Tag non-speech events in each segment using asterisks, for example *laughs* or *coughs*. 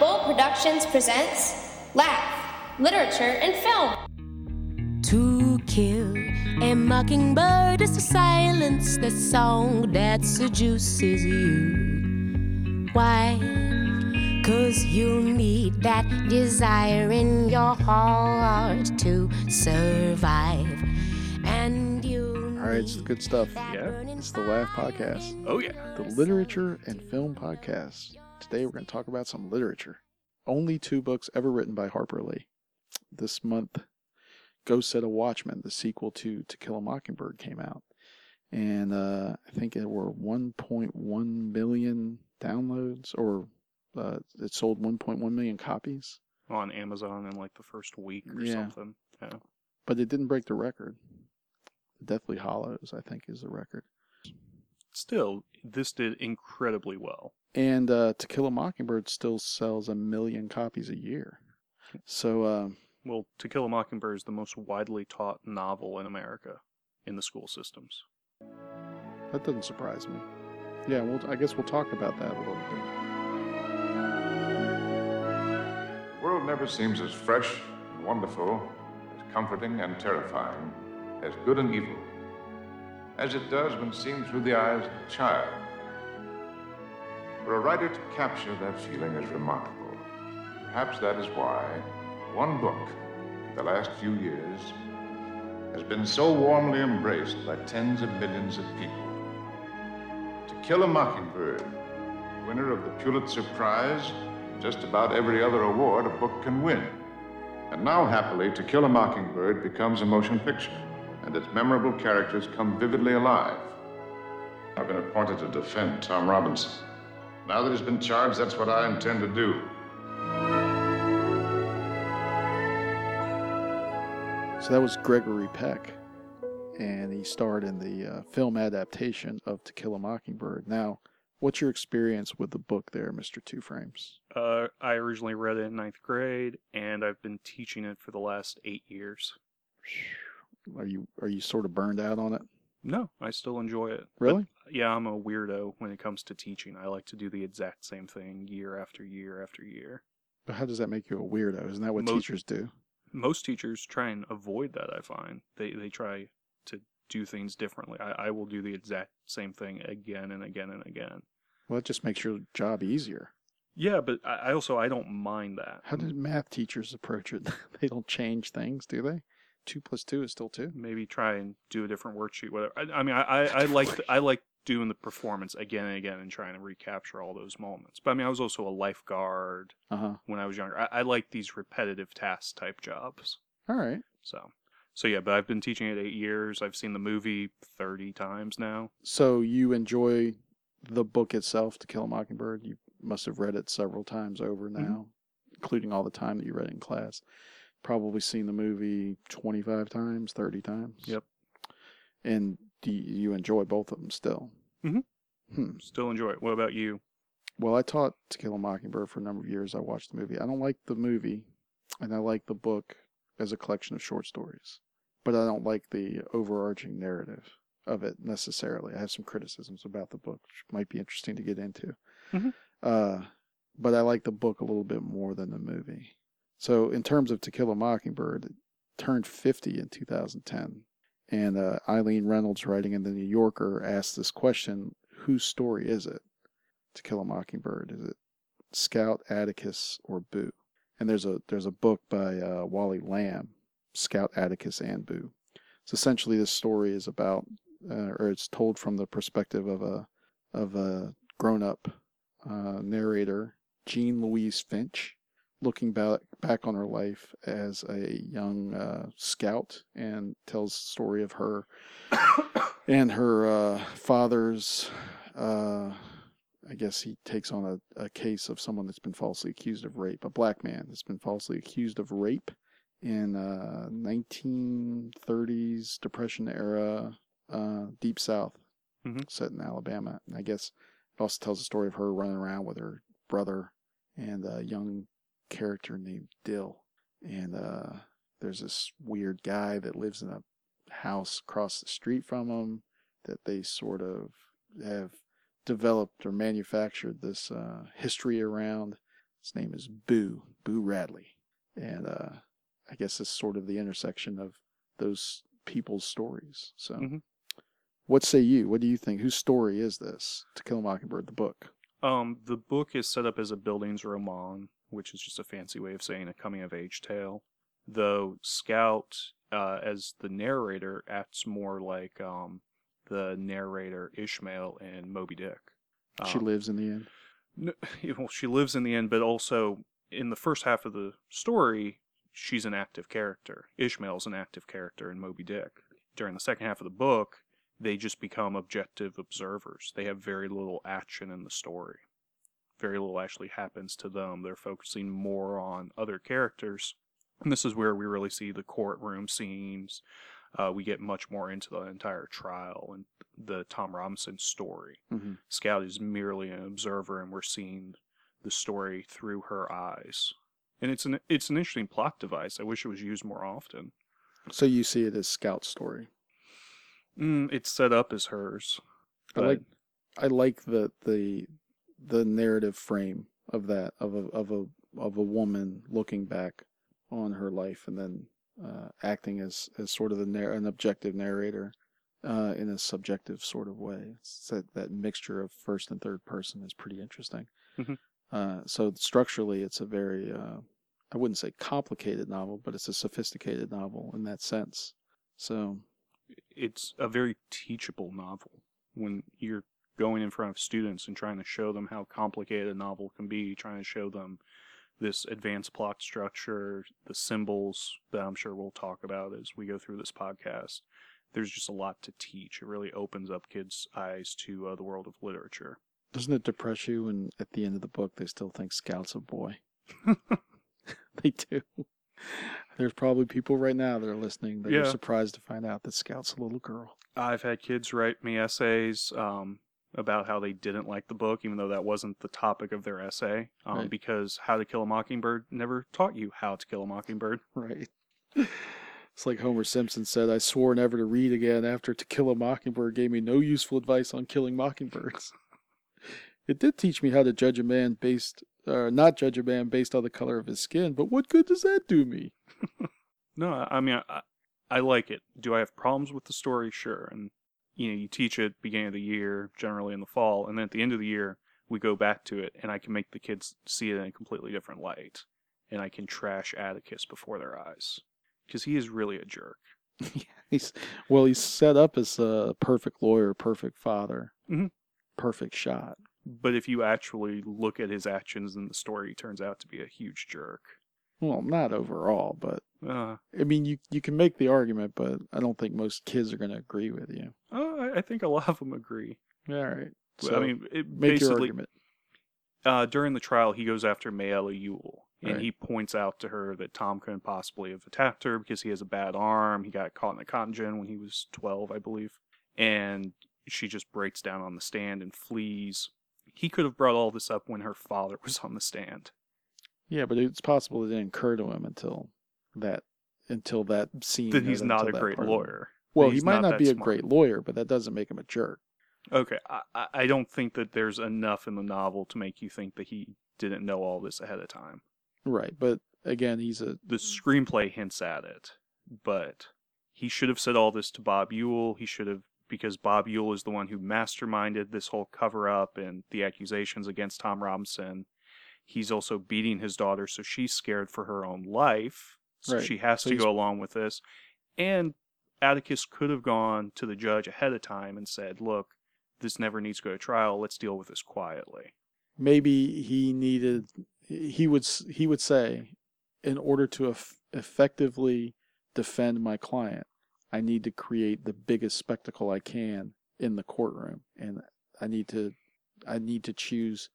Flying Bull Productions presents Laugh, Literature, and Film. To kill a mockingbird is to silence the song that seduces you. Why? Cause you need that desire in your heart to survive. And you. All right, it's good stuff. Yeah. It's the Laugh Podcast, Oh yeah. the literature and film podcast. Today we're going to talk about some literature. Only two books ever written by Harper Lee. This month, Go Set a Watchman, the sequel to To Kill a Mockingbird, came out. And uh, I think it were 1.1 million downloads, or uh, it sold 1.1 million copies, On Amazon in like the first week or Yeah. something. Yeah. but it didn't break the record. Deathly Hallows, I think, is the record. Still, this did incredibly well. And uh, To Kill a Mockingbird still sells a million copies a year. So, uh, Well, To Kill a Mockingbird is the most widely taught novel in America in the school systems. that doesn't surprise me. Yeah, well, I guess we'll talk about that a little bit. The world never seems as fresh and wonderful, as comforting and terrifying, as good and evil, as it does when seen through the eyes of a child. For a writer to capture that feeling is remarkable. Perhaps that is why one book, in the last few years, has been so warmly embraced by tens of millions of people. To Kill a Mockingbird, winner of the Pulitzer Prize, just about every other award a book can win. And now, happily, To Kill a Mockingbird becomes a motion picture, and its memorable characters come vividly alive. I've been appointed to defend Tom Robinson. Now that he's been charged, that's what I intend to do. So that was Gregory Peck, and he starred in the uh, film adaptation of To Kill a Mockingbird. Now, what's your experience with the book there, Mr. Two Frames? Uh, I originally read it in ninth grade, and I've been teaching it for the last eight years. Are you are you sort of burned out on it? No, I still enjoy it. But, Really? yeah, I'm a weirdo when it comes to teaching. I like to do the exact same thing year after year after year. But how does that make you a weirdo? Isn't that what Mo- teachers do? most teachers try and avoid that i find they they try to do things differently I, I will do the exact same thing again and again and again Well, it just makes your job easier. yeah but i, I also i don't mind that How did math teachers approach it? *laughs* they don't change things, do they? Two plus two is still two. maybe try and do a different worksheet whatever i, I mean i i, I like the, i like doing the performance again and again and trying to recapture all those moments but i mean i was also a lifeguard Uh huh. when i was younger i, I like these repetitive task type jobs All right. so so yeah but i've been teaching it eight years i've seen the movie 30 times now So you enjoy the book itself, To Kill a Mockingbird. You must have read it several times over now, including all the time that you read in class. Probably seen the movie 25 times, 30 times. Yep. And do you enjoy both of them still? Mhm. Hmm. still enjoy it what about you Well, I taught To Kill a Mockingbird for a number of years. I watched the movie. I don't like the movie, and I like the book as a collection of short stories, but I don't like the overarching narrative of it necessarily. I have some criticisms about the book, which might be interesting to get into. Mhm. Uh, but I like the book a little bit more than the movie. So, in terms of To Kill a Mockingbird, it turned 50 in 2010. And uh, Eileen Reynolds, writing in The New Yorker, asked this question Whose story is it? To Kill a Mockingbird? Is it Scout, Atticus, or Boo? And there's a there's a book by uh, Wally Lamb, Scout, Atticus, and Boo. So essentially, this story is about, uh, or it's told from the perspective of a of a grown up uh, narrator, Jean Louise Finch, looking back back on her life as a young uh, scout, and tells the story of her *coughs* and her uh, father's. Uh, I guess he takes on a, a case of someone that's been falsely accused of rape, a black man that's been falsely accused of rape in uh, 1930s Depression era uh, Deep South, Mhm. set in Alabama. And I guess it also tells the story of her running around with her brother and a young character named Dill. And uh, there's this weird guy that lives in a house across the street from them that they sort of have developed or manufactured this uh, history around. His name is Boo, Boo Radley. And uh, I guess it's sort of the intersection of those people's stories. So, Mhm. what say you? What do you think? Whose story is this? To Kill a Mockingbird, the book. Um, the book is set up as a buildings Bildungsroman, which is just a fancy way of saying a coming of age tale. Though Scout, uh, as the narrator, acts more like um, the narrator Ishmael in Moby Dick. she Um, lives in the end. No, *laughs* well, she lives in the end, but also in the first half of the story, she's an active character. Ishmael's an active character in Moby Dick. During the second half of the book, they just become objective observers. They have very little action in the story. Very little actually happens to them. They're focusing more on other characters. And this is where we really see the courtroom scenes. Uh, we get much more into the entire trial and the Tom Robinson story. hmm Scout is merely an observer, and we're seeing the story through her eyes. And it's an it's an interesting plot device. I wish it was used more often. So you see it as Scout's story. Mm, it's set up as hers. I like I like the the the narrative frame of that of a of a of a woman looking back on her life and then uh, acting as as sort of the narr- an objective narrator uh, in a subjective sort of way. It's that that mixture of first and third person is pretty interesting. Mhm. Uh, so structurally, it's a very uh, I wouldn't say complicated novel, but it's a sophisticated novel in that sense. So it's a very teachable novel when you're going in front of students and trying to show them how complicated a novel can be trying to show them this advanced plot structure the symbols that i'm sure we'll talk about as we go through this podcast there's just a lot to teach it really opens up kids eyes to uh, the world of literature Doesn't it depress you when at the end of the book they still think Scout's a boy? *laughs* *laughs* they do. There's probably people right now that are listening that Yeah. are surprised to find out that Scout's a little girl. i've had kids write me essays um, about how they didn't like the book even though that wasn't the topic of their essay um, Right. because how to kill a mockingbird never taught you how to kill a mockingbird *laughs* Right. It's like Homer Simpson said, I swore never to read again after To Kill a Mockingbird gave me no useful advice on killing mockingbirds. It did teach me how to judge a man based, or not judge a man based on the color of his skin, but what good does that do me? *laughs* No, I I mean, I, I like it. Do I have problems with the story? Sure. And, you know, you teach it beginning of the year, generally in the fall, and then at the end of the year, we go back to it, and I can make the kids see it in a completely different light. And I can trash Atticus before their eyes. Because he is really a jerk. *laughs* He's well, he's set up as a perfect lawyer, perfect father, Mhm. perfect shot. But if you actually look at his actions in the story, he turns out to be a huge jerk. Well, not overall, but Uh, I mean, you you can make the argument, but I don't think most kids are going to agree with you. oh, I, think a lot of them agree. All right, So, I mean, it make your basically, argument. uh, during the trial, he goes after Mayella Ewell, and Right. he points out to her that Tom couldn't possibly have attacked her because he has a bad arm. He got caught in a cotton gin when he was 12, I believe. And she just breaks down on the stand and flees. He could have brought all this up when her father was on the stand. Yeah, but it's possible it didn't occur to him until that until that scene. That he's not a great part. lawyer. Well, he might not, that be a smart. great lawyer, but that doesn't make him a jerk. Okay, I, I- I don't think that there's enough in the novel to make you think that he didn't know all this ahead of time. Right, but again, he's a the screenplay hints at it, but he should have said all this to Bob Ewell. He should have because Bob Ewell is the one who masterminded this whole cover up and the accusations against Tom Robinson. He's also beating his daughter, so she's scared for her own life. So Right. she has So to go along with this. And Atticus could have gone to the judge ahead of time and said, Look, this never needs to go to trial. Let's deal with this quietly. maybe he needed he would he would say in order to eff- effectively defend my client i need to create the biggest spectacle i can in the courtroom and i need to i need to choose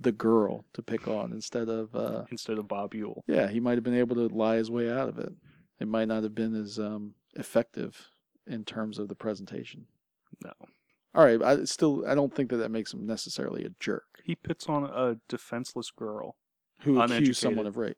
the girl to pick on instead of uh Instead of Bob Ewell. yeah he might have been able to lie his way out of it it might not have been as um effective in terms of the presentation No. all right i still i don't think that that makes him necessarily a jerk He pits on a defenseless girl. who accused someone of rape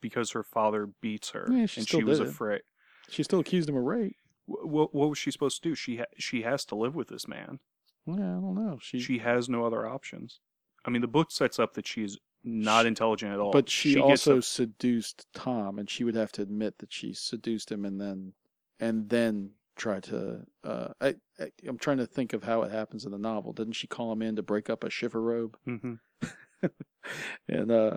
because her father beats her Yeah, she and still she was it. afraid. She still accused him of rape. What, what was she supposed to do? She ha- she has to live with this man. Yeah, I don't know. She, She has no other options. I mean, the book sets up that she's not intelligent at all. But she, gets also a- seduced Tom, and she would have to admit that she seduced him, and then and then try to. Uh, I, I I'm trying to think of how it happens in the novel. Didn't she call him in to break up a chifforobe? Mm-hmm. *laughs* and uh,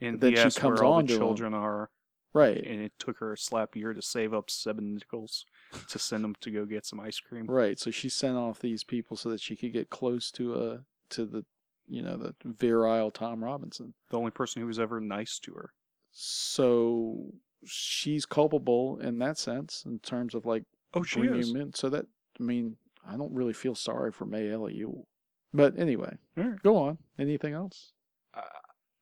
and then she comes on the to him. children are, right, and it took her a slap year to save up seven nickels to send them to go get some ice cream. right. So she sent off these people so that she could get close to uh to the you know the virile Tom Robinson. The only person who was ever nice to her. So she's culpable in that sense, in terms of like Oh, she is. him in. So that I mean, I don't really feel sorry for May Eliu. But anyway, Alright. go on. Anything else?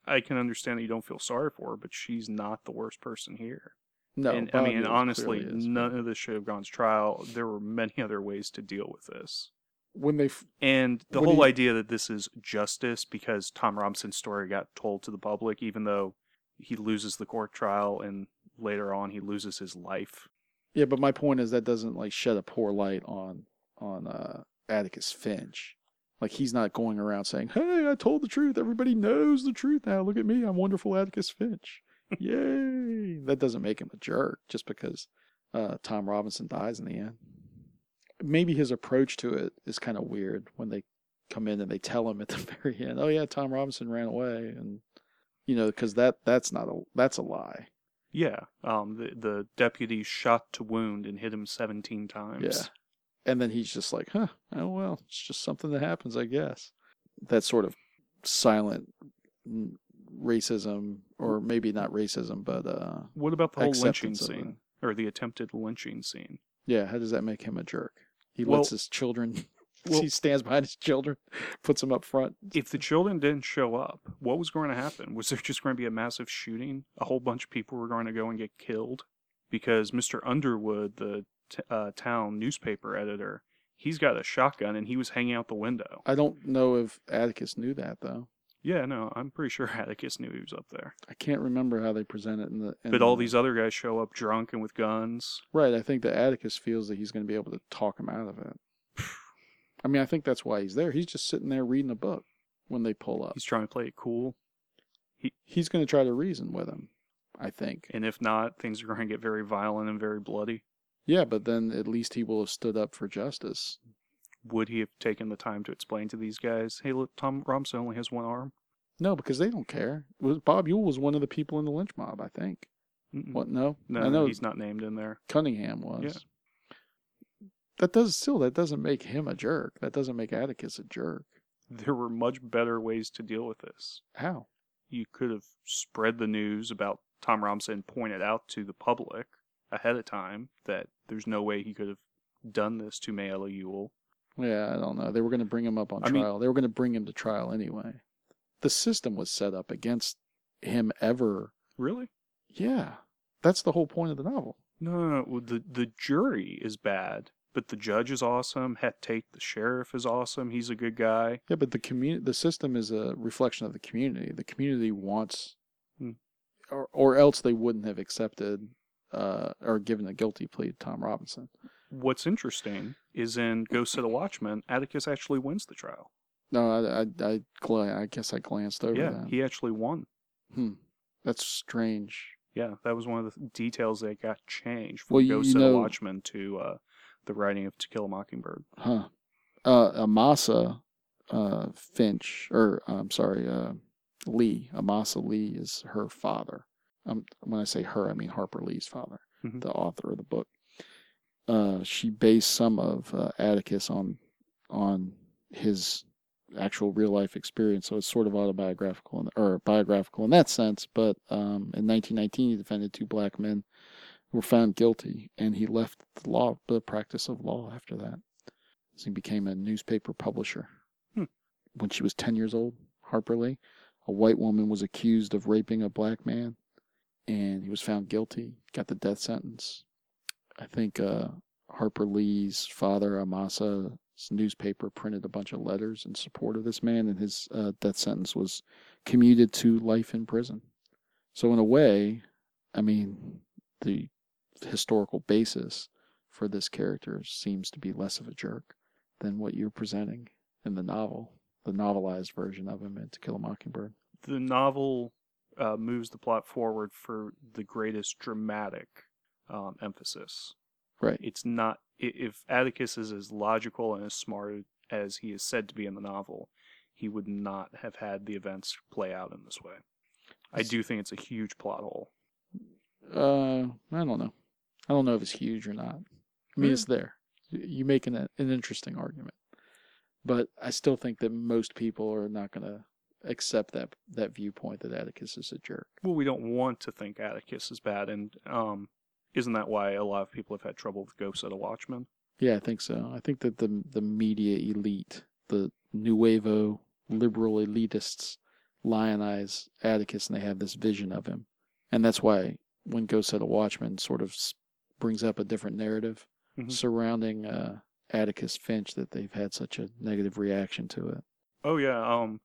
I can understand that you don't feel sorry for her, but she's not the worst person here. No, and I mean, honestly, is, but none of this should have gone to trial. There were many other ways to deal with this. When they f- And the whole you- idea that this is justice because Tom Robinson's story got told to the public, even though he loses the court trial and later on he loses his life. yeah, but my point is that doesn't like shed a poor light on on uh, Atticus Finch. Like he's not going around saying, "Hey, I told the truth. Everybody knows the truth now. Look at me. I'm wonderful Atticus Finch. *laughs* Yay!" That doesn't make him a jerk just because uh, Tom Robinson dies in the end. Maybe his approach to it is kind of weird when they come in and they tell him at the *laughs* very end, "Oh yeah, Tom Robinson ran away," and you know, because that that's not a that's a lie. Yeah, um, the the deputy shot to wound and hit him seventeen times. Yeah. And then he's just like, huh, oh well, it's just something that happens, I guess. That sort of silent racism, or maybe not racism, but uh, What about the whole lynching scene or the attempted lynching scene? yeah, how does that make him a jerk? He Well- lets his children, *laughs* well- he stands behind his children, *laughs* puts them up front. If the children didn't show up, what was going to happen? Was there just going to be a massive shooting? A whole bunch of people were going to go and get killed because Mr. Underwood, the t- uh, town newspaper editor, he's got a shotgun and he was hanging out the window. I don't know if Atticus knew that though. Yeah, no, I'm pretty sure *laughs* Atticus knew he was up there. I can't remember how they present it in the. In But all the- these other guys show up drunk and with guns. Right, I think that Atticus feels that he's going to be able to talk him out of it. *sighs* I mean, I think that's why he's there. He's just sitting there reading a book when they pull up. He's trying to play it cool. He He's going to try to reason with him, I think. And if not, things are going to get very violent and very bloody. Yeah, but then at least he will have stood up for justice. Would he have taken the time to explain to these guys, hey, look, Tom Robinson only has one arm? No, because they don't care. Was Bob Ewell was one of the people in the lynch mob, I think. Mm-mm. What? No, No, I know he's not named in there. Cunningham was. That does still that doesn't make him a jerk. That doesn't make Atticus a jerk. There were much better ways to deal with this. How? You could have spread the news about Tom Robinson, pointed out to the public ahead of time that there's no way he could have done this to Mayella Ewell. Yeah, I don't know. They were going to bring him up on I mean- trial. they were going to bring him to trial anyway. The system was set up against him ever. Really? Yeah, that's the whole point of the novel. No, no, no. The the jury is bad, but the judge is awesome. Heck Tate, the sheriff, is awesome. He's a good guy. Yeah, but the community, the system is a reflection of the community. The community wants, Hmm. or or else they wouldn't have accepted uh, or given a guilty plea to Tom Robinson. What's interesting is in Ghost of the Watchmen, Atticus actually wins the trial. No, I I I, I guess I glanced over yeah, that. he actually won. Hmm, that's strange. Yeah, that was one of the details that got changed from Well, you- Ghost you of the know- Watchmen to uh, the writing of To Kill a Mockingbird. Huh. Uh, Amasa uh, Finch, or I'm sorry, uh, Lee. Amasa Lee is her father. Um, when I say her, I mean Harper Lee's father, Mhm. the author of the book. Uh, she based some of uh, Atticus on on his actual real life experience, so it's sort of autobiographical in, or biographical in that sense. But um, in 1919, he defended two black men who were found guilty, and he left the law, the practice of law after that. So he became a newspaper publisher. Hmm. When she was 10 years old, Harper Lee, a white woman was accused of raping a black man, and he was found guilty, got the death sentence. I think uh, Harper Lee's father, Amasa's newspaper, printed a bunch of letters in support of this man, and his uh, death sentence was commuted to life in prison. So, in a way, I mean, the historical basis for this character seems to be less of a jerk than what you're presenting in the novel, the novelized version of him in To Kill a Mockingbird. the novel uh, moves the plot forward for the greatest dramatic um, emphasis. Right. It's not if Atticus is as logical and as smart as he is said to be in the novel, he would not have had the events play out in this way. I do think it's a huge plot hole. Uh, I don't know. I don't know if it's huge or not. I mean, it's there. You make an an interesting argument, but I still think that most people are not going to accept that that viewpoint that Atticus is a jerk. Well, we don't want to think Atticus is bad, and um, isn't that why a lot of people have had trouble with Ghosts of the Watchmen? Yeah, I think so. I think that the the media elite, the nuevo liberal elitists, lionize Atticus, and they have this vision of him, and that's why when Ghost of the Watchmen sort of brings up a different narrative Mhm. surrounding uh, Atticus Finch, that they've had such a negative reaction to it. Oh yeah. Um,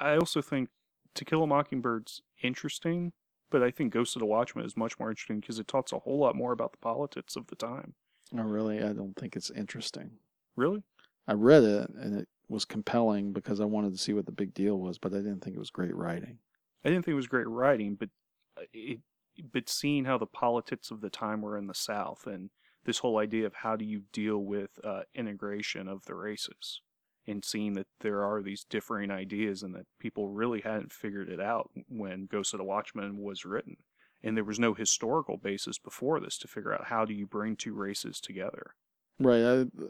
I also think To Kill a Mockingbird's interesting, but I think Ghost of the Watchmen is much more interesting because it talks a whole lot more about the politics of the time. I really, I don't think it's interesting. Really? I read it and it was compelling because I wanted to see what the big deal was, but I didn't think it was great writing. I didn't think it was great writing, but uh, it, but seeing how the politics of the time were in the South and this whole idea of how do you deal with uh, integration of the races and seeing that there are these differing ideas and that people really hadn't figured it out when Ghost of the Watchmen was written. And there was no historical basis before this to figure out how do you bring two races together. Right.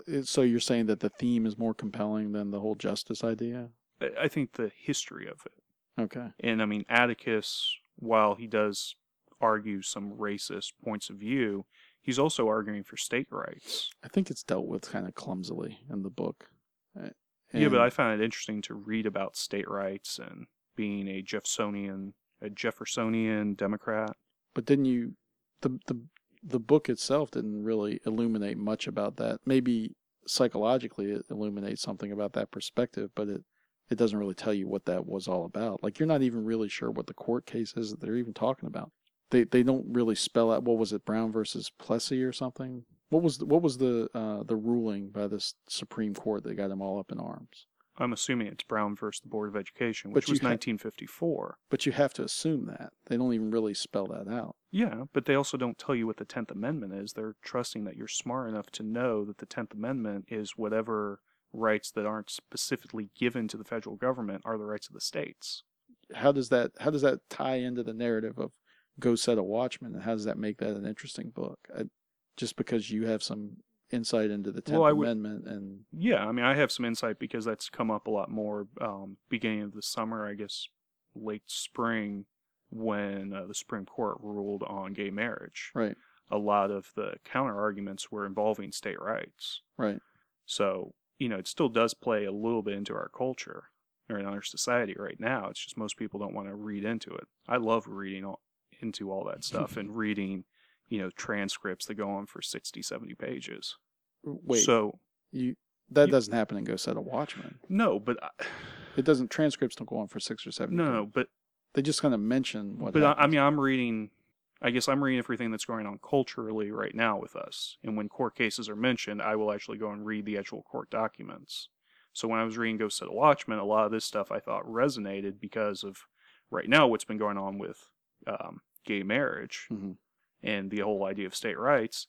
I, so you're saying that the theme is more compelling than the whole justice idea? I, I think the history of it Okay. And I mean, Atticus, while he does argue some racist points of view, he's also arguing for state rights. I think it's dealt with kind of clumsily in the book. Yeah, but I found it interesting to read about state rights and being a Jeffersonian, a Jeffersonian Democrat. But didn't you the the the book itself didn't really illuminate much about that. Maybe psychologically it illuminates something about that perspective, but it it doesn't really tell you what that was all about. Like you're not even really sure what the court case is that they're even talking about. They they don't really spell out what was it Brown versus Plessy or something. What was the, what was the uh, the ruling by this Supreme Court that got them all up in arms? I'm assuming it's Brown versus the Board of Education, which was ha- 1954. But you have to assume that they don't even really spell that out. Yeah, but they also don't tell you what the Tenth Amendment is. They're trusting that you're smart enough to know that the Tenth Amendment is whatever rights that aren't specifically given to the federal government are the rights of the states. how does that how does that tie into the narrative of Go Set a Watchman and how does that make that an interesting book? I, just because you have some insight into the Tenth Well, I would- Amendment and Yeah, I mean, I have some insight because that's come up a lot more um, beginning of the summer, I guess, late spring, when uh, the Supreme Court ruled on gay marriage. right, A lot of the counter arguments were involving state rights. right, So, you know, it still does play a little bit into our culture or in our society right now. It's just most people don't want to read into it. I love reading all, into all that stuff *laughs* and reading, you know, transcripts that go on for 60, 70 pages. wait, So, you that you- doesn't happen in Go Set a Watchman. no, but I, It doesn't transcripts don't go on for six or seven. no, pages. no, but they just kind of mention what. but I, I mean, I'm reading. I guess I'm reading everything that's going on culturally right now with us. And when court cases are mentioned, I will actually go and read the actual court documents. So when I was reading Ghost of the Watchmen, a lot of this stuff I thought resonated because of right now what's been going on with um, gay marriage Mhm. And the whole idea of state rights.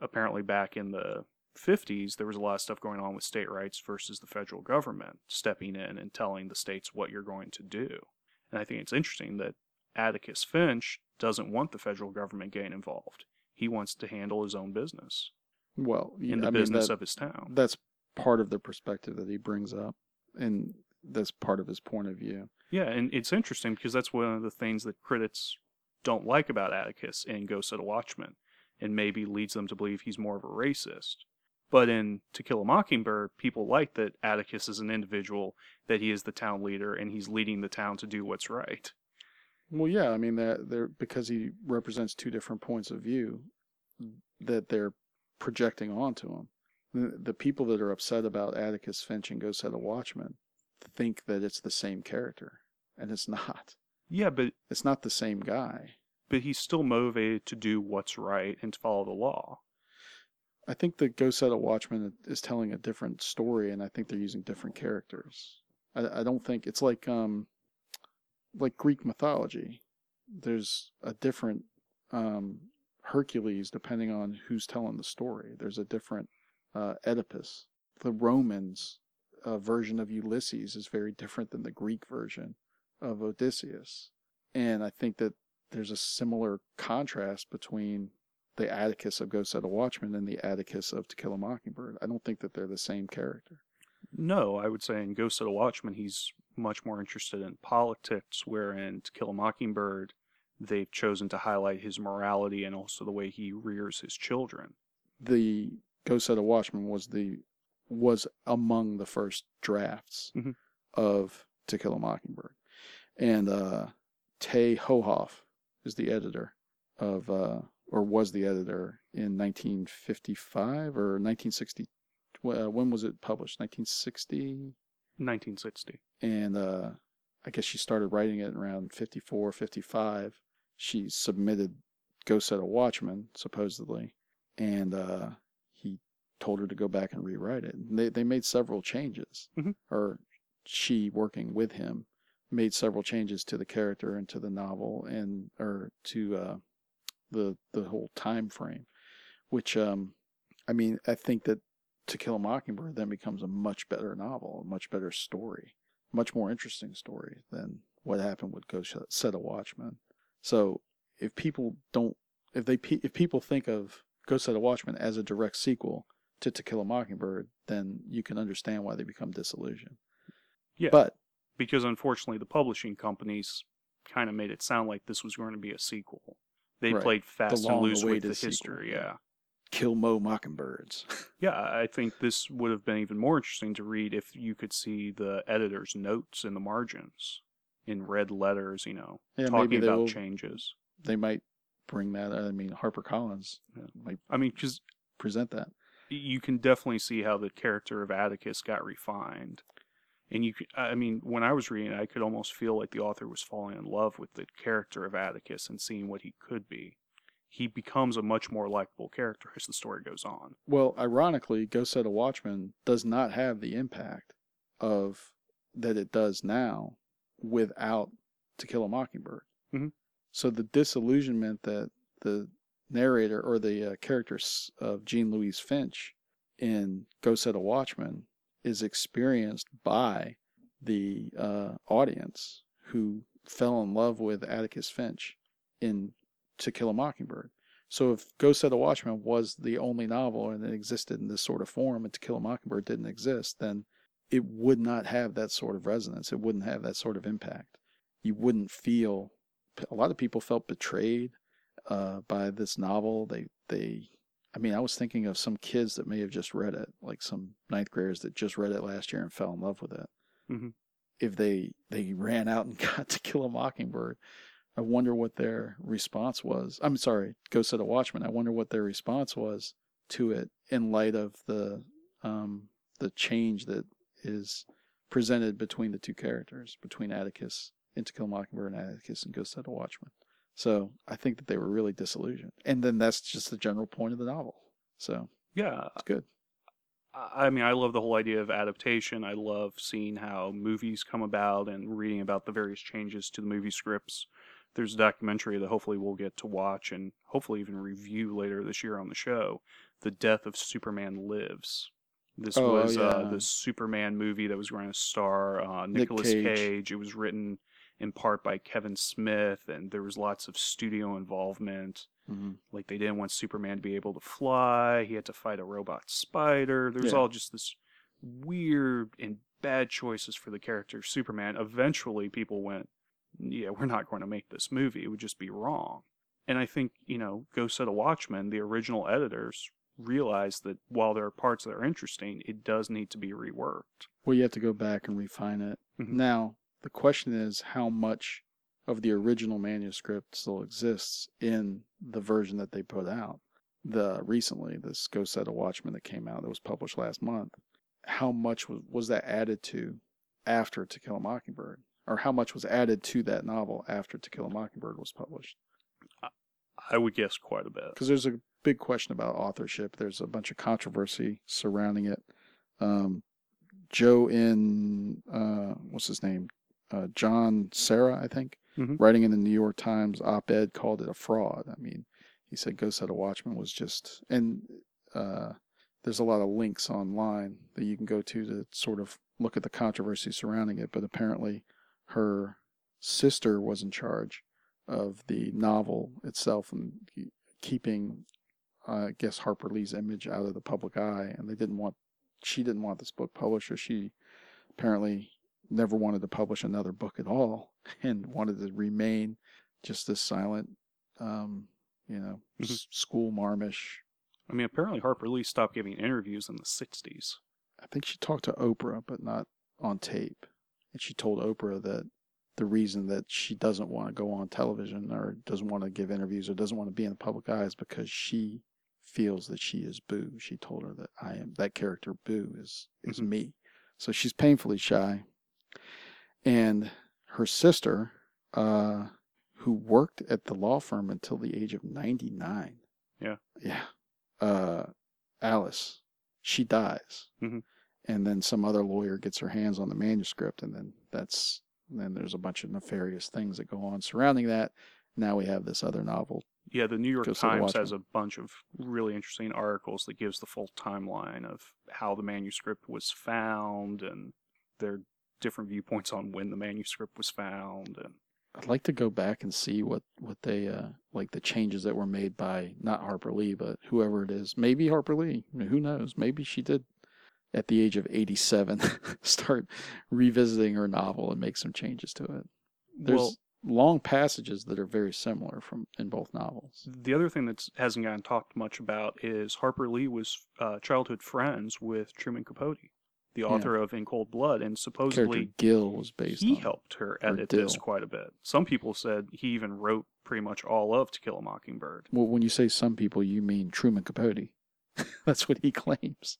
Apparently, back in the 50s, there was a lot of stuff going on with state rights versus the federal government stepping in and telling the states what you're going to do. And I think it's interesting that Atticus Finch doesn't want the federal government getting involved. He wants to handle his own business well, yeah, in the I mean, business that- of his town. that's part of the perspective that he brings up, and that's part of his point of view. Yeah, and it's interesting because that's one of the things that critics don't like about Atticus in Ghost of the Watchmen, and maybe leads them to believe he's more of a racist. But in To Kill a Mockingbird, people like that Atticus is an individual, that he is the town leader, and he's leading the town to do what's right. Well, yeah, I mean that they're because he represents two different points of view that they're projecting onto him. The, the people that are upset about Atticus Finch and Go Set a Watchman think that it's the same character, and it's *laughs* not. Yeah, but It's not the same guy. but he's still motivated to do what's right and to follow the law. I think the Go Set a Watchman is telling a different story, and I think they're using different characters. I, I don't think it's like um, like Greek mythology. There's a different um, Hercules depending on who's telling the story. There's a different uh, Oedipus. The Romans uh, version of Ulysses is very different than the Greek version of Odysseus. And I think that there's a similar contrast between the Atticus of Ghost of the Watchmen and the Atticus of To Kill a Mockingbird. I don't think that they're the same character. No, I would say in Ghost of the Watchmen, he's much more interested in politics, wherein To Kill a Mockingbird, they've chosen to highlight his morality and also the way he rears his children. The Ghost of the Watchmen was the was among the first drafts Mhm. of To Kill a Mockingbird, and uh, Tay Hohoff is the editor of uh, or was the editor in 1955 or 1960. Uh, when was it published? 1960. 1960. and uh, I guess she started writing it around 54, 55. She submitted Ghost at a Watchman, supposedly, and uh, he told her to go back and rewrite it. And they, they made several changes, Mhm. or she working with him made several changes to the character and to the novel and or to uh, the the whole time frame, which um, I mean I think that To Kill a Mockingbird then becomes a much better novel, a much better story, much more interesting story than what happened with Ghost Set of Watchmen. So if people don't, if they if people think of Ghost Set of Watchmen as a direct sequel to To Kill a Mockingbird, then you can understand why they become disillusioned. Yeah. But because unfortunately the publishing companies kind of made it sound like this was going to be a sequel. They Right. played fast and loose with the history, yeah. yeah. Kill Mo Mockingbirds. *laughs* Yeah, I think this would have been even more interesting to read if you could see the editor's notes in the margins in red letters, you know, Yeah, talking about will- changes. they might bring that. I mean, HarperCollins Yeah. might I mean, because present that. you can definitely see how the character of Atticus got refined. And you could, I mean, when I was reading it, I could almost feel like the author was falling in love with the character of Atticus and seeing what he could be. He becomes a much more likable character as the story goes on. Well, ironically, Ghost Set of Watchmen does not have the impact of that it does now without To Kill a Mockingbird. Mhm. So the disillusionment that the narrator or the uh, character s- of Jean Louise Finch in Ghost Set of Watchmen is experienced by the uh, audience who fell in love with Atticus Finch in To Kill a Mockingbird. So if Ghost of the Watchman was the only novel and it existed in this sort of form and To Kill a Mockingbird didn't exist, then it would not have that sort of resonance. It wouldn't have that sort of impact. You wouldn't feel a lot of people felt betrayed uh, by this novel. They they I mean, I was thinking of some kids that may have just read it, like some ninth graders that just read it last year and fell in love with it. Mhm. If they they ran out and *laughs* got to kill a mockingbird, I wonder what their response was. I'm sorry, Ghost of the Watchman. I wonder what their response was to it in light of the um, the change that is presented between the two characters, between Atticus in To Kill a Mockingbird and Atticus in Ghost of the Watchmen. So I think that they were really disillusioned, and then that's just the general point of the novel. So Yeah, it's good. I mean, I love the whole idea of adaptation. I love seeing how movies come about and reading about the various changes to the movie scripts. There's a documentary that hopefully we'll get to watch and hopefully even review later this year on the show. The Death of Superman Lives. This Oh, was uh, the Superman movie that was going to star uh, Nicolas Cage. Cage. It was written in part by Kevin Smith, and there was lots of studio involvement hmm like they didn't want Superman to be able to fly. He had to fight a robot spider. There's Yeah. all just this weird and bad choices for the character Superman. Eventually, people went, "Yeah, we're not going to make this movie. It would just be wrong." And I think you know, Ghost of the Watchmen, the original editors realized that while there are parts that are interesting, it does need to be reworked. Well, you have to go back and refine it. Mhm. Now the question is how much of the original manuscript still exists in the version that they put out. The recently, this Ghost Set of Watchmen that came out that was published last month. How much was, was that added to after To Kill a Mockingbird? Or how much was added to that novel after To Kill a Mockingbird was published? I would guess quite a bit. because there's a big question about authorship. There's a bunch of controversy surrounding it. Um, Joe in uh, what's his name? Uh, Joe Nocera, I think, Mhm. writing in the New York Times op-ed, called it a fraud. I mean, he said Go Set a Watchman was just, and uh, there's a lot of links online that you can go to to sort of look at the controversy surrounding it. But apparently, her sister was in charge of the novel itself and keeping, uh, I guess, Harper Lee's image out of the public eye, and they didn't want, she didn't want this book published, or she apparently never wanted to publish another book at all, *laughs* and wanted to remain just this silent, um, you know, Mhm. s- school marmish. I mean, apparently Harper Lee stopped giving interviews in the 60s. I think she talked to Oprah, but not on tape. And she told Oprah that the reason that she doesn't want to go on television or doesn't want to give interviews or doesn't want to be in the public eye is because she feels that she is Boo. She told her that I am that character Boo is is Mhm. me. So she's painfully shy. And her sister, uh, who worked at the law firm until the age of 99. Yeah. Yeah. Uh, Alice, she dies. Mhm. And then some other lawyer gets her hands on the manuscript, and then that's then there's a bunch of nefarious things that go on surrounding that. Now we have this other novel. Yeah, the New York the Times has a bunch of really interesting articles that gives the full timeline of how the manuscript was found and their different viewpoints on when the manuscript was found and I'd like to go back and see what what they uh like the changes that were made by not Harper Lee, but whoever it is. Maybe Harper Lee. Who knows? Maybe she did at the age of 87 *laughs* start revisiting her novel and make some changes to it. There's Well- long passages that are very similar from in both novels. The other thing that hasn't gotten talked much about is Harper Lee was uh, childhood friends with Truman Capote, the author of In Cold Blood, and Character supposedly Dill was based he helped her edit this quite a bit. Some people said he even wrote pretty much all of To Kill a Mockingbird. Well, when you say some people, you mean Truman Capote. *laughs* That's what he claims,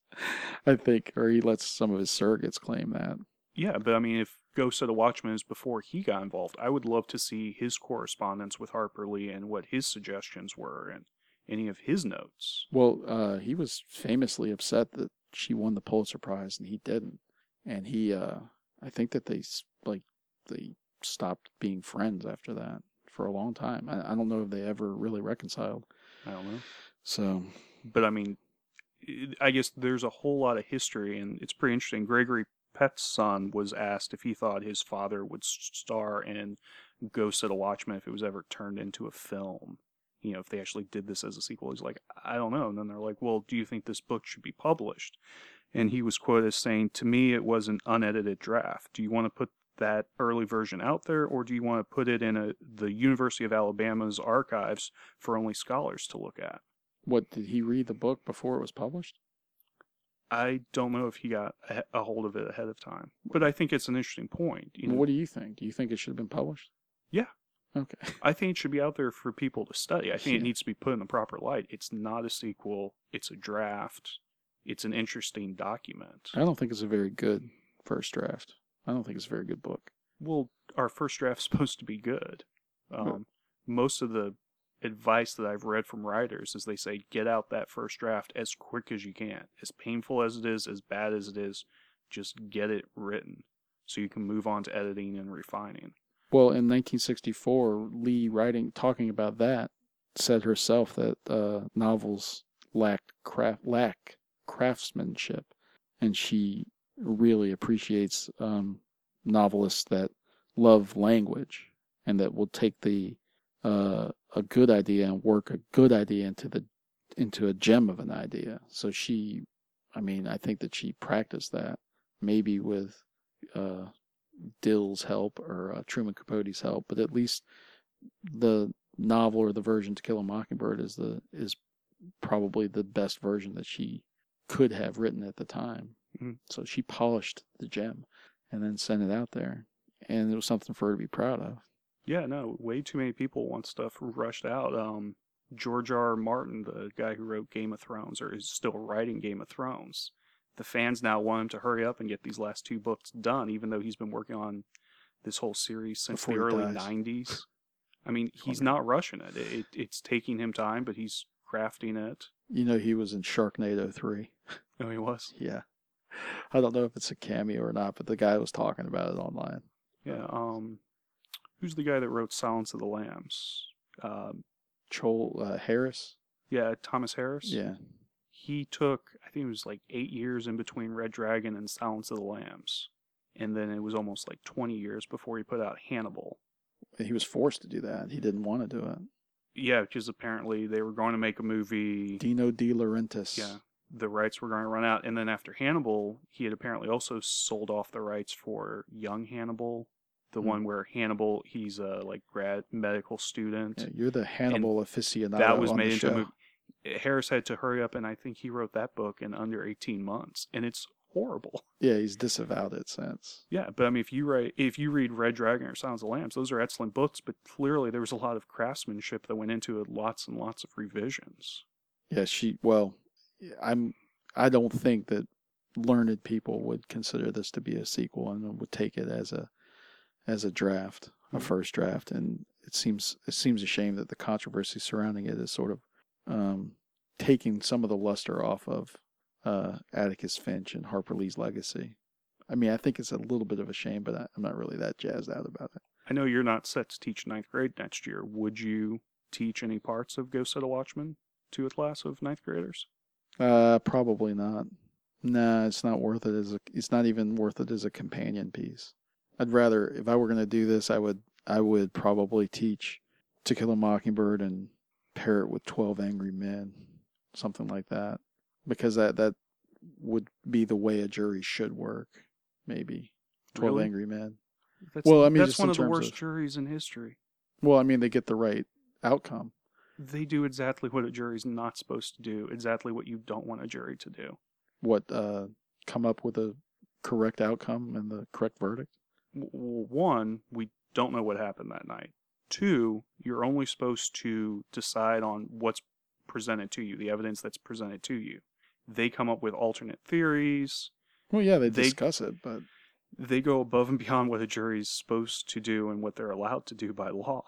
I think, or he lets some of his surrogates claim that. Yeah, but I mean, if Ghost of the Watchman is before he got involved, I would love to see his correspondence with Harper Lee and what his suggestions were and any of his notes. Well, uh, he was famously upset that she won the Pulitzer Prize and he didn't, and he, uh, I think that they like they stopped being friends after that for a long time. I, I don't know if they ever really reconciled. I don't know. So But I mean, I guess there's a whole lot of history, and it's pretty interesting. Gregory Peck's son was asked if he thought his father would star in Ghost of the Watchman if it was ever turned into a film. You know, if they actually did this as a sequel. He's like, I don't know. And then they're like, well, do you think this book should be published? And he was quoted as saying, To me, it was an unedited draft. Do you want to put that early version out there, or do you want to put it in a, the University of Alabama's archives for only scholars to look at? what did he read the book before it was published? I don't know if he got a, a hold of it ahead of time, but I think it's an interesting point. You know, What do you think? Do you think it should have been published? Yeah. Okay. *laughs* I think it should be out there for people to study. I think Yeah. it needs to be put in the proper light. It's not a sequel. It's a draft. It's an interesting document. I don't think it's a very good first draft. I don't think it's a very good book. Well, our first draft's *laughs* supposed to be good. Um, most of the advice that I've read from writers is they say get out that first draft as quick as you can. As painful as it is, as bad as it is, just get it written so you can move on to editing and refining. Well, in 1964, Lee writing talking about that said herself that uh, novels lacked craft lack craftsmanship, and she really appreciates um, novelists that love language and that will take the uh, a good idea and work a good idea into the into a gem of an idea. So she, I mean, I think that she practiced that maybe with uh, Dill's help or uh, Truman Capote's help, but at least the novel or the version to Kill a Mockingbird is the is probably the best version that she could have written at the time. Mhm. So she polished the gem and then sent it out there, and it was something for her to be proud of. Yeah, no, way too many people want stuff rushed out. Um, George R. R. Martin, the guy who wrote Game of Thrones, or is still writing Game of Thrones, the fans now want him to hurry up and get these last two books done, even though he's been working on this whole series since Before the early dies. '90s. I mean, *laughs* he's not rushing it. it. It's taking him time, but he's crafting it. You know, he was in Sharknado three. Oh, he was. *laughs* Yeah, I don't know if it's a cameo or not, but the guy was talking about it online. Yeah. Um, who's the guy that wrote Silence of the Lambs? Um, Joel uh, Harris. yeah, Thomas Harris. Yeah. He took, I think it was like eight years in between Red Dragon and Silence of the Lambs, and then it was almost like twenty years before he put out Hannibal. He was forced to do that. He didn't want to do it. Yeah, because apparently they were going to make a movie. Dino De Laurentiis. Yeah, the rights were going to run out, and then after Hannibal, he had apparently also sold off the rights for Young Hannibal, the Hmm. one where Hannibal he's a like grad medical student. Yeah, you're the Hannibal aficionado. that was made into a movie. Harris had to hurry up, and I think he wrote that book in under eighteen months, and it's horrible. *laughs* Yeah, he's disavowed it since. Yeah, but I mean, if you write, if you read Red Dragon or Silence of the Lambs, those are excellent books. But clearly, there was a lot of craftsmanship that went into it, lots and lots of revisions. Yeah, she. Well, I'm. I don't think that learned people would consider this to be a sequel and would take it as a as a draft, a Mhm. first draft. And it seems it seems a shame that the controversy surrounding it is sort of um, taking some of the luster off of uh, Atticus Finch and Harper Lee's legacy. I mean, I think it's a little bit of a shame, but I, I'm not really that jazzed out about it. I know you're not set to teach ninth grade next year. Would you teach any parts of Go Set a Watchman to a class of ninth graders? Uh, probably not. Nah, it's not worth it as a. It's not even worth it as a companion piece. I'd rather, if I were going to do this, I would. I would probably teach To Kill a Mockingbird and pair it with Twelve Angry Men, something like that, because that that would be the way a jury should work. Maybe Twelve Really? Angry Men. That's, Well, I mean, that's just one in of the terms worst of- juries in history. Well, I mean, they get the right outcome. They do exactly what a jury's not supposed to do. Exactly what you don't want a jury to do. What uh, come up with a correct outcome and the correct verdict. W- w- One, we don't know what happened that night. Two, you're only supposed to decide on what's presented to you, the evidence that's presented to you. They come up with alternate theories. Well, yeah, they They- discuss it, but They go above and beyond what a jury's supposed to do and what they're allowed to do by law.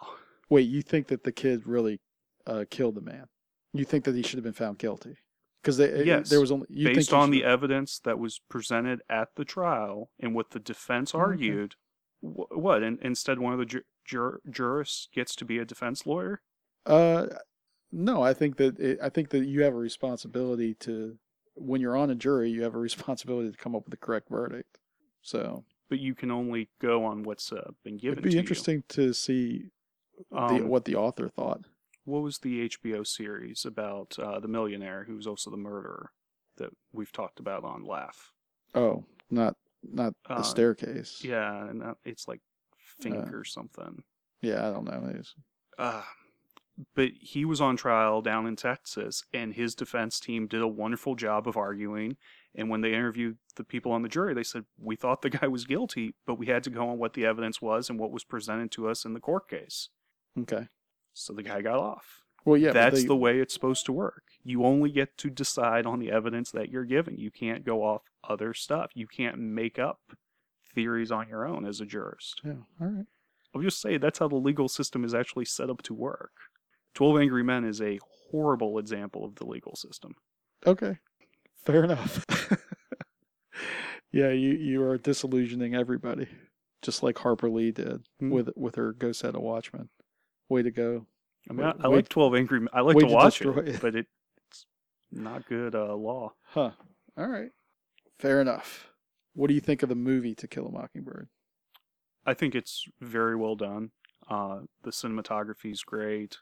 Wait, you think that the kid really uh, killed the man? You think that he should have been found guilty? Because they, Yes. there was only you Based on the evidence that was presented at the trial and what the defense okay. argued, wh- what? And instead, one of the ju- jur- jurists gets to be a defense lawyer. Uh, no, I think that it, I think that you have a responsibility to when you're on a jury, you have a *laughs* responsibility to come up with the correct verdict. So But you can only go on what's uh, been given. it'd be to you. interesting to see the, Um, what the author thought. What was the HBO series about uh, the millionaire who was also the murderer that we've talked about on Laugh? Oh, not not the uh, staircase. Yeah, and it's like Fink Uh, or something. yeah, I don't know. It's- Uh, but he was on trial down in Texas, and his defense team did a wonderful job of arguing. And when they interviewed the people on the jury, they said, We thought the guy was guilty, but we had to go on what the evidence was and what was presented to us in the court case. Okay. So the guy got off. Well, yeah, That's they- the way it's supposed to work. You only get to decide on the evidence that you're given. You can't go off other stuff. You can't make up theories on your own as a jurist. Yeah. All right. I'll just say that's how the legal system is actually set up to work. 12 Angry Men is a horrible example of the legal system. Okay. Fair enough. *laughs* yeah, you you are disillusioning everybody, just like Harper Lee did Hmm. with with her Go Set a Watchman. Way to go. I mean, Way- I way like 12 Angry Men. I like to to watch it, it. but it's not good uh, law. Huh. All right. Fair enough. What do you think of the movie To Kill a Mockingbird? I think it's very well done. Uh, the cinematography is great.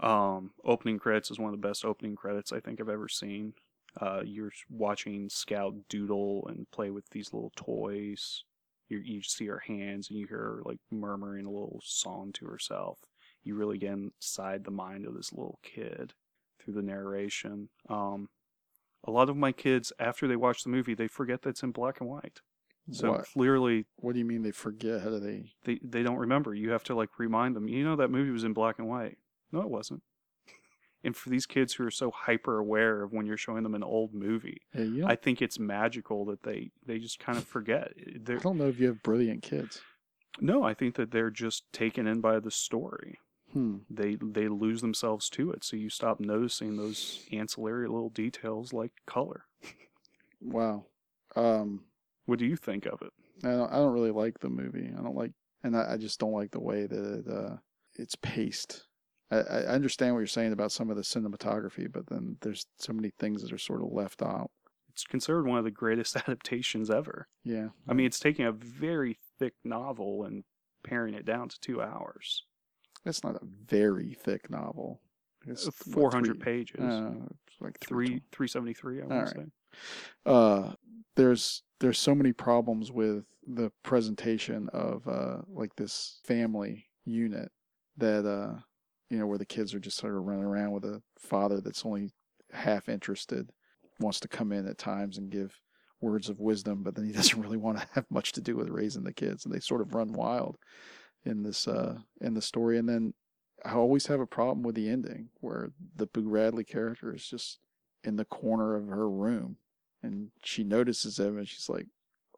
Um, opening credits is one of the best opening credits I think I've ever seen. Uh, you're watching Scout doodle and play with these little toys. You you see her hands and you hear her like murmuring a little song to herself. You really get inside the mind of this little kid through the narration. Um, a lot of my kids, after they watch the movie, they forget that it's in black and white. So what, clearly, what do you mean they forget? How do they? they they don't remember. You have to like remind them. You know that movie was in black and white. No, it wasn't. And for these kids who are so hyper aware of when you're showing them an old movie, Yeah, I think it's magical that they they just kind of forget. I They're, don't know if you have brilliant kids. no, I think that they're just taken in by the story. Hmm. They they lose themselves to it. So you stop noticing those ancillary little details like color. Wow. Um. What do you think of it? I don't, I don't really like the movie. I don't like, and I, I just don't like the way that it, uh, it's paced. I, I understand what you're saying about some of the cinematography, but then there's so many things that are sort of left out. It's considered one of the greatest *laughs* adaptations ever. Yeah. I mean, it's taking a very thick novel and paring it down to two hours. It's not a very thick novel. It's what, Four hundred pages. Uh, it's like three three seventy three. I want to say. uh there's there's so many problems with the presentation of uh like this family unit that uh you know where the kids are just sort of running around with a father that's only half interested wants to come in at times and give words of wisdom but then he *laughs* doesn't really want to have much to do with raising the kids and they sort of run wild in this uh in the story and then I always have a problem with the ending where the Boo Radley character is just in the corner of her room and she notices him and she's like,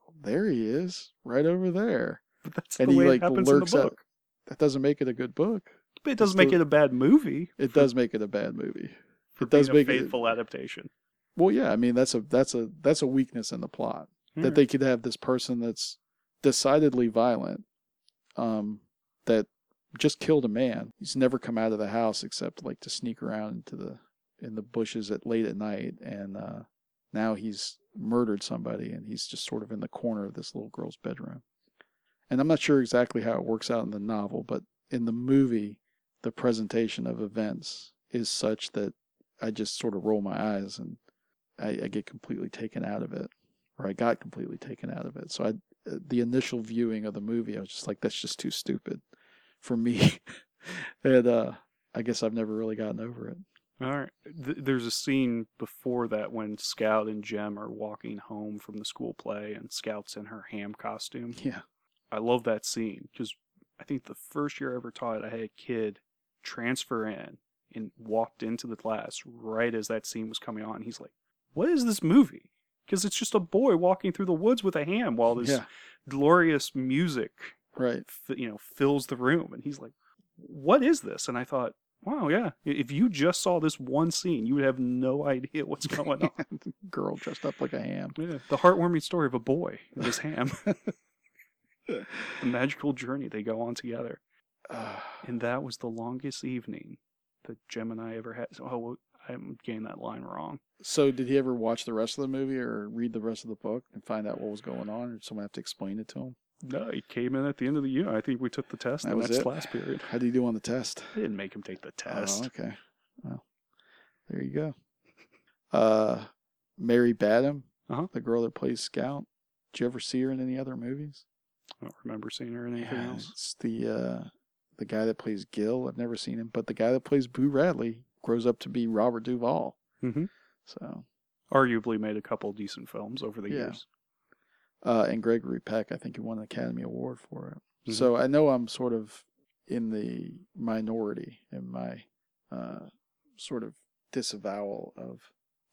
"Oh, there he is, right over there. But that's And the he, way like, it happens in the lurks out. book. That doesn't make it a good book. But it doesn't make it a bad movie. It does make it a bad movie. *laughs* For it does make a it- faithful adaptation. Well, yeah, I mean that's a that's a that's a weakness in the plot that they could have this person that's decidedly violent, um, that just killed a man. He's never come out of the house except like to sneak around into the in the bushes at late at night, and uh, now he's murdered somebody, and he's just sort of in the corner of this little girl's bedroom. And I'm not sure exactly how it works out in the novel, but in the movie, the presentation of events is such that I just sort of roll my eyes and I, I get completely taken out of it, or I got completely taken out of it. So I, the initial viewing of the movie, I was just like, that's just too stupid for me. *laughs* and uh, I guess I've never really gotten over it. All right. Th- there's a scene before that when Scout and Jem are walking home from the school play, and Scout's in her ham costume. Yeah, I love that scene because I think the first year I ever taught, I had a kid transfer in and walked into the class right as that scene was coming on. He's like, "What is this movie?" Because it's just a boy walking through the woods with a ham while this yeah, glorious music, right. f- you know, fills the room, and he's like, "What is this?" And I thought, "Wow, yeah. If you just saw this one scene, you would have no *laughs* idea what's going on." *laughs* Girl dressed up like a ham. Yeah, the heartwarming story of a boy and his ham. *laughs* the magical journey they go on together. Uh, *sighs* And that was the longest evening that Jem and I ever had. So, oh, I'm getting that line wrong. so, did he ever watch the rest of the movie or read the rest of the book and find out what was going on, or did someone have to explain it to him? No, he came in at the end of the year. I think we took the test That the was next it? class period. How did he do on the test? I didn't make him take the test. Oh, okay. Well, there you go. Uh, Mary Badham, Uh-huh. the girl that plays Scout. Did you ever see her in any other movies? I don't remember seeing her in anything Yeah, else. It's the uh, the guy that plays Dill. I've never seen him, but the guy that plays Boo Radley grows up to be Robert Duvall. hmm So, Arguably made a couple decent films over the Yeah. years. uh, and Gregory Peck, I think he won an Academy Award for it. Mhm. So I know I'm sort of in the minority in my uh, sort of disavowal of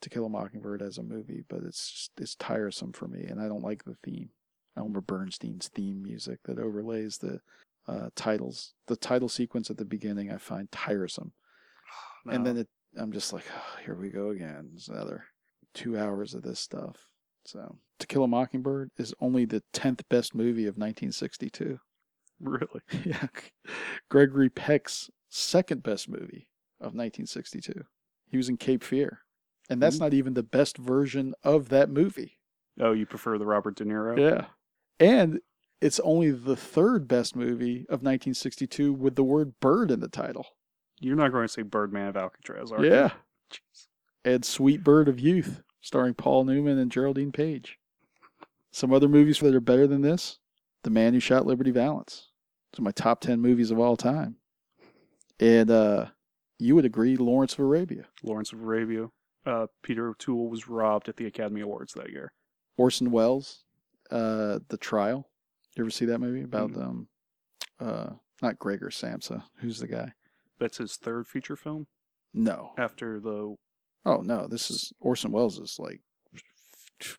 To Kill a Mockingbird as a movie, but it's just, it's tiresome for me, and I don't like the theme. Elmer Bernstein's theme music that overlays the uh, titles. The title sequence at the beginning I find tiresome, and then it, I'm just like, oh, here we go again. It's another two hours of this stuff. So, To Kill a Mockingbird is only the tenth best movie of 1962. really, *laughs* yeah, Gregory Peck's second best movie of 1962. He was in Cape Fear, and that's Mhm. not even the best version of that movie. oh, you prefer the Robert De Niro? Yeah, and it's only the third best movie of 1962 with the word "bird" in the title. You're not going to say Birdman of Alcatraz, are you? Yeah, and Sweet Bird of Youth, starring Paul Newman and Geraldine Page. Some other movies that are better than this: The Man Who Shot Liberty Valance. It's my top ten movies of all time. And uh, you would agree, Lawrence of Arabia, Lawrence of Arabia. Uh, Peter O'Toole was robbed at the Academy Awards that year. Orson Welles, uh, The Trial. You ever see that movie about Mm. um, uh, not Gregor Samsa? Who's the guy? That's his third feature film No. after the. Oh no, this is Orson Welles' like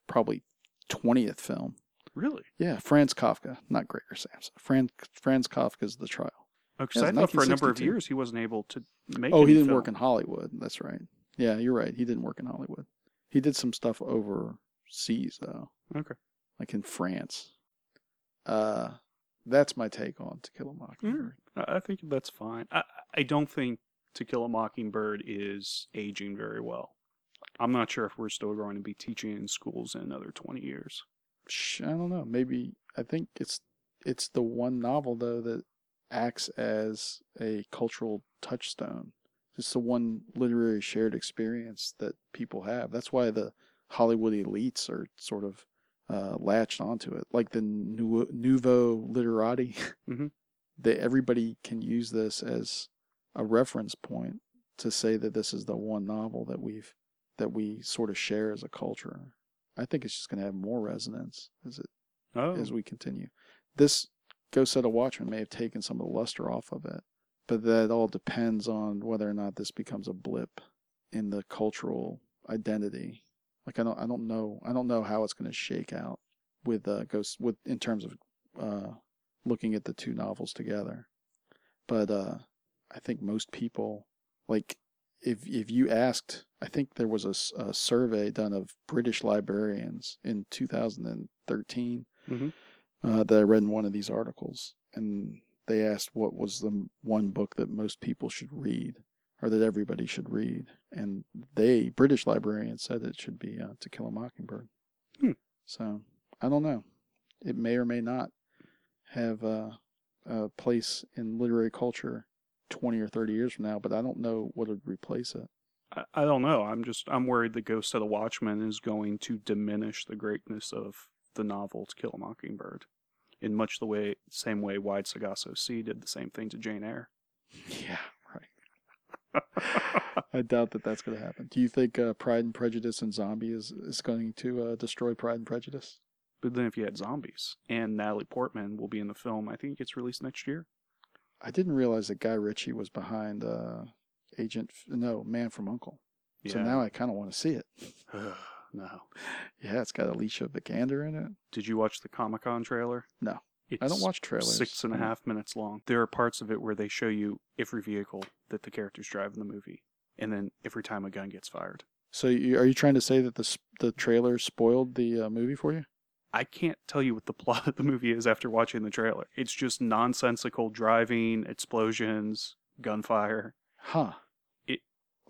probably twentieth film. Really? Yeah, Franz Kafka, not Gregor Samsa. Franz Franz Kafka's The Trial. Because Yeah, I thought for a number of years he wasn't able to make. Oh, he didn't work in. Hollywood. That's right. Yeah, you're right. He didn't work in Hollywood. He did some stuff overseas though, Okay. like in France. Uh, that's my take on To Kill a Mockingbird. I I think that's fine. I, I don't think To Kill a Mockingbird is aging very well. I'm not sure if we're still going to be teaching in schools in another 20 years. Sh- I don't know. Maybe I think it's it's the one novel though that acts as a cultural touchstone. It's the one literary shared experience that people have. That's why the Hollywood elites are sort of uh, latched onto it, like the nou- nouveau literati. Mhm. *laughs* That everybody can use this as a reference point to say that this is the one novel that we've that we sort of share as a culture. I think it's just going to have more resonance as it Oh, as we continue. This Go Set a Watchman may have taken some of the luster off of it, but that all depends on whether or not this becomes a blip in the cultural identity. Like I don't, I don't know, I don't know how it's going to shake out with uh, Ghost with in terms of uh, looking at the two novels together. But uh, I think most people like if if you asked, I think there was a, a survey done of British librarians in 2013 Mhm. uh, that I read in one of these articles, and they asked what was the one book that most people should read or that everybody should read, and they British librarians said it should be uh, To Kill a Mockingbird. Hmm. So I don't know. It may or may not have uh, a place in literary culture 20 or 30 years from now, but I don't know what would replace it. I, I don't know. I'm just I'm worried the Go Set a Watchman is going to diminish the greatness of the novel To Kill a Mockingbird, in much the way same way Wide Sargasso Sea did the same thing to Jane Eyre. Yeah. *laughs* I doubt that that's going to happen. Do you think uh, Pride and Prejudice and Zombie is, is going to uh, destroy Pride and Prejudice? But then if you had zombies and Natalie Portman will be in the film, I think it gets released next year. I didn't realize that Guy Ritchie was behind uh, Agent, no, Man from Uncle. Yeah. So now I kind of want to see it. *sighs* no. Yeah, it's got Alicia Vikander in it. Did you watch the Comic Con trailer? No. It's I don't watch trailers. Six and a half minutes long. There are parts of it where they show you every vehicle that the characters drive in the movie, and then every time a gun gets fired. So you, are you trying to say that the the trailer spoiled the uh, movie for you? I can't tell you what the *laughs* plot of the movie is after watching the trailer. It's just nonsensical driving, explosions, gunfire. Huh. It-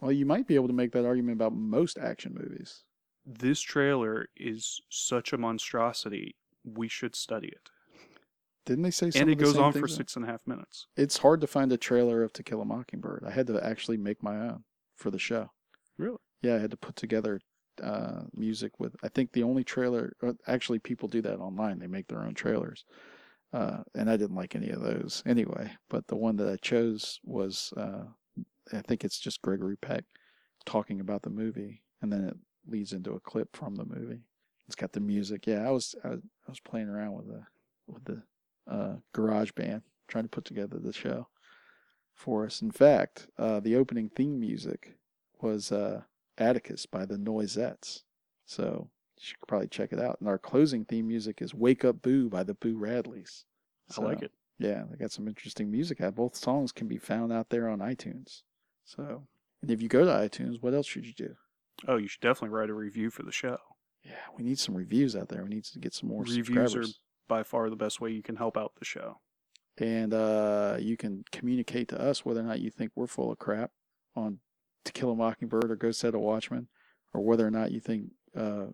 Well, you might be able to make that argument about most action movies. This trailer is such a monstrosity. We should study it. Didn't they say some and it goes on for six and a half minutes. It's hard to find a trailer of To Kill a Mockingbird. I had to actually make my own for the show. Really? Yeah, I had to put together uh, music with. I think the only trailer. uh, Actually, people do that online. They make their own trailers, uh, and I didn't like any of those anyway. But the one that I chose was. Uh, I think it's just Gregory Peck talking about the movie, and then it leads into a clip from the movie. It's got the music. Yeah, I was I was, I was playing around with the with the uh, GarageBand trying to put together the show for us. In fact, uh, the opening theme music was uh, Atticus by the Noisettes. So you should probably check it out. And our closing theme music is Wake Up Boo by the Boo Radleys. I like it. Yeah, they got some interesting music out. Both songs can be found out there on iTunes. So, and if you go to iTunes, what else should you do? Oh, you should definitely write a review for the show. Yeah, we need some reviews out there. We need to get some more Reviews subscribers. By far the best way you can help out the show. and uh, you can communicate to us whether or not you think we're full of crap on To Kill a Mockingbird or Go Set a Watchman, or whether or not you think uh,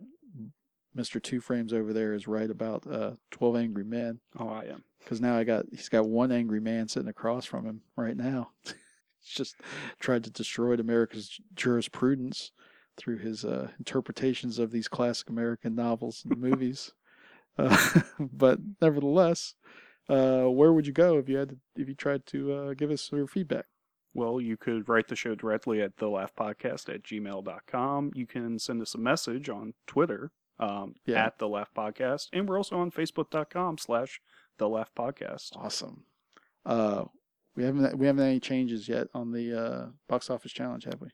Mr. Two Frames over there is right about uh, Twelve Angry Men. Oh, I am. Because now I got he's got one angry man sitting across from him right now. *laughs* he's just tried to destroy America's jurisprudence through his uh, interpretations of these classic American novels and movies. Uh, *laughs* but nevertheless, uh, where would you go if you had to, if you tried to uh, give us your feedback? Well, you could write the show directly at thelaughpodcast at gmail.com. You can send us a message on Twitter um, Yeah. at the Laugh Podcast. And we're also on facebook.com slash the Laugh Podcast. Awesome. Uh, we haven't we haven't had any changes yet on the uh, box office challenge, have we?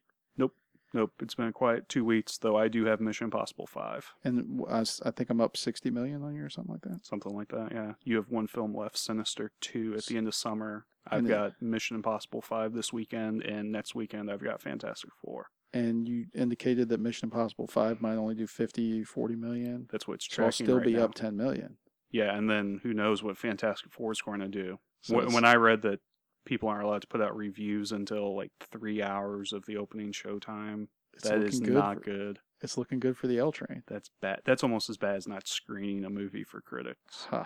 Nope, it's been a quiet two weeks, though I do have Mission Impossible 5. And I, s- I think I'm up sixty million on you or something like that. Something like that, yeah. You have one film left, Sinister 2, at the end of summer. I've And it- got Mission Impossible 5 this weekend, and next weekend I've got Fantastic Four. And you indicated that Mission Impossible 5 might only do 50, 40 million. That's what it's So I'll tracking still right be now. up 10 million. Yeah, and then who knows what Fantastic Four is going to do. So Wh- it's- when I read that people aren't allowed to put out reviews until like three hours of the opening showtime, It's that is good not for- good. It's looking good for the L train. That's bad. That's almost as bad as not screening a movie for critics. Huh.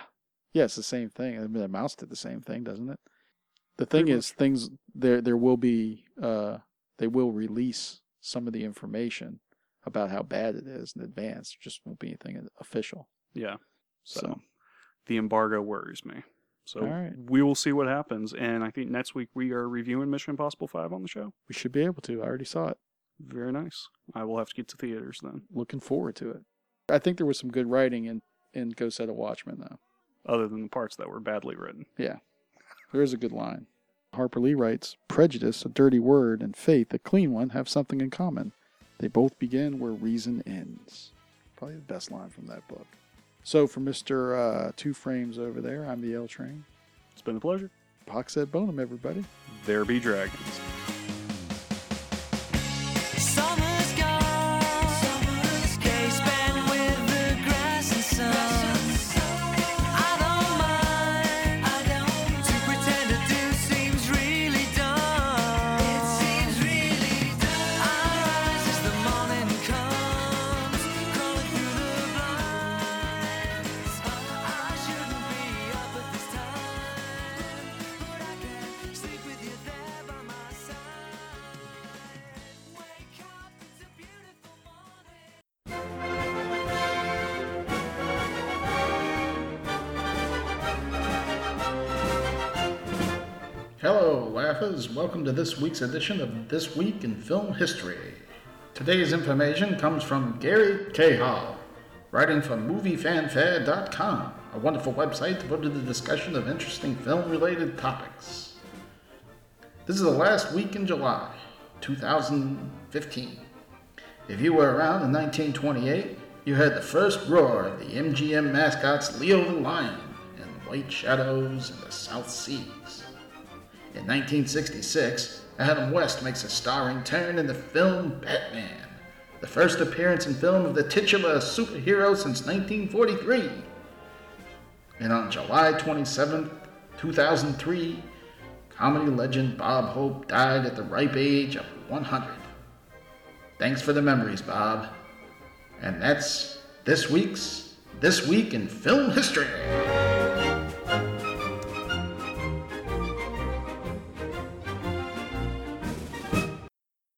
Yeah, it's the same thing. I mean, it amounts to the same thing, doesn't it? The thing Pretty is, things there there will be uh they will release some of the information about how bad it is in advance. There just won't be anything official. Yeah. So, So, the embargo worries me. So right. we will see what happens. And I think next week we are reviewing Mission Impossible 5 on the show. we should be able to. I already saw it. Very nice. I will have to get to theaters then. Looking forward to it. I think there was some good writing in in Go Set a Watchman though. Other than the parts that were badly written. Yeah, there is a good line. Harper Lee writes, "Prejudice, a dirty word, and faith, a clean one, have something in common. They both begin where reason ends." Probably the best line from that book. So for Mister uh, Two Frames over there, I'm the L Train. It's been a pleasure. Pax et bonum, everybody. There be dragons. Welcome to this week's edition of This Week in Film History. Today's information comes from Gary Cahill, writing for MovieFanfare.com, a wonderful website devoted to the discussion of interesting film related topics. This is the last week in July 2015. If you were around in 1928, you heard the first roar of the MGM mascots Leo the Lion and White Shadows in the South Seas. In 1966, Adam West makes a starring turn in the film Batman, the first appearance in film of the titular superhero since 1943. And on July 27, 2003, comedy legend Bob Hope died at the ripe age of 100. Thanks for the memories, Bob. And that's this week's This Week in Film History.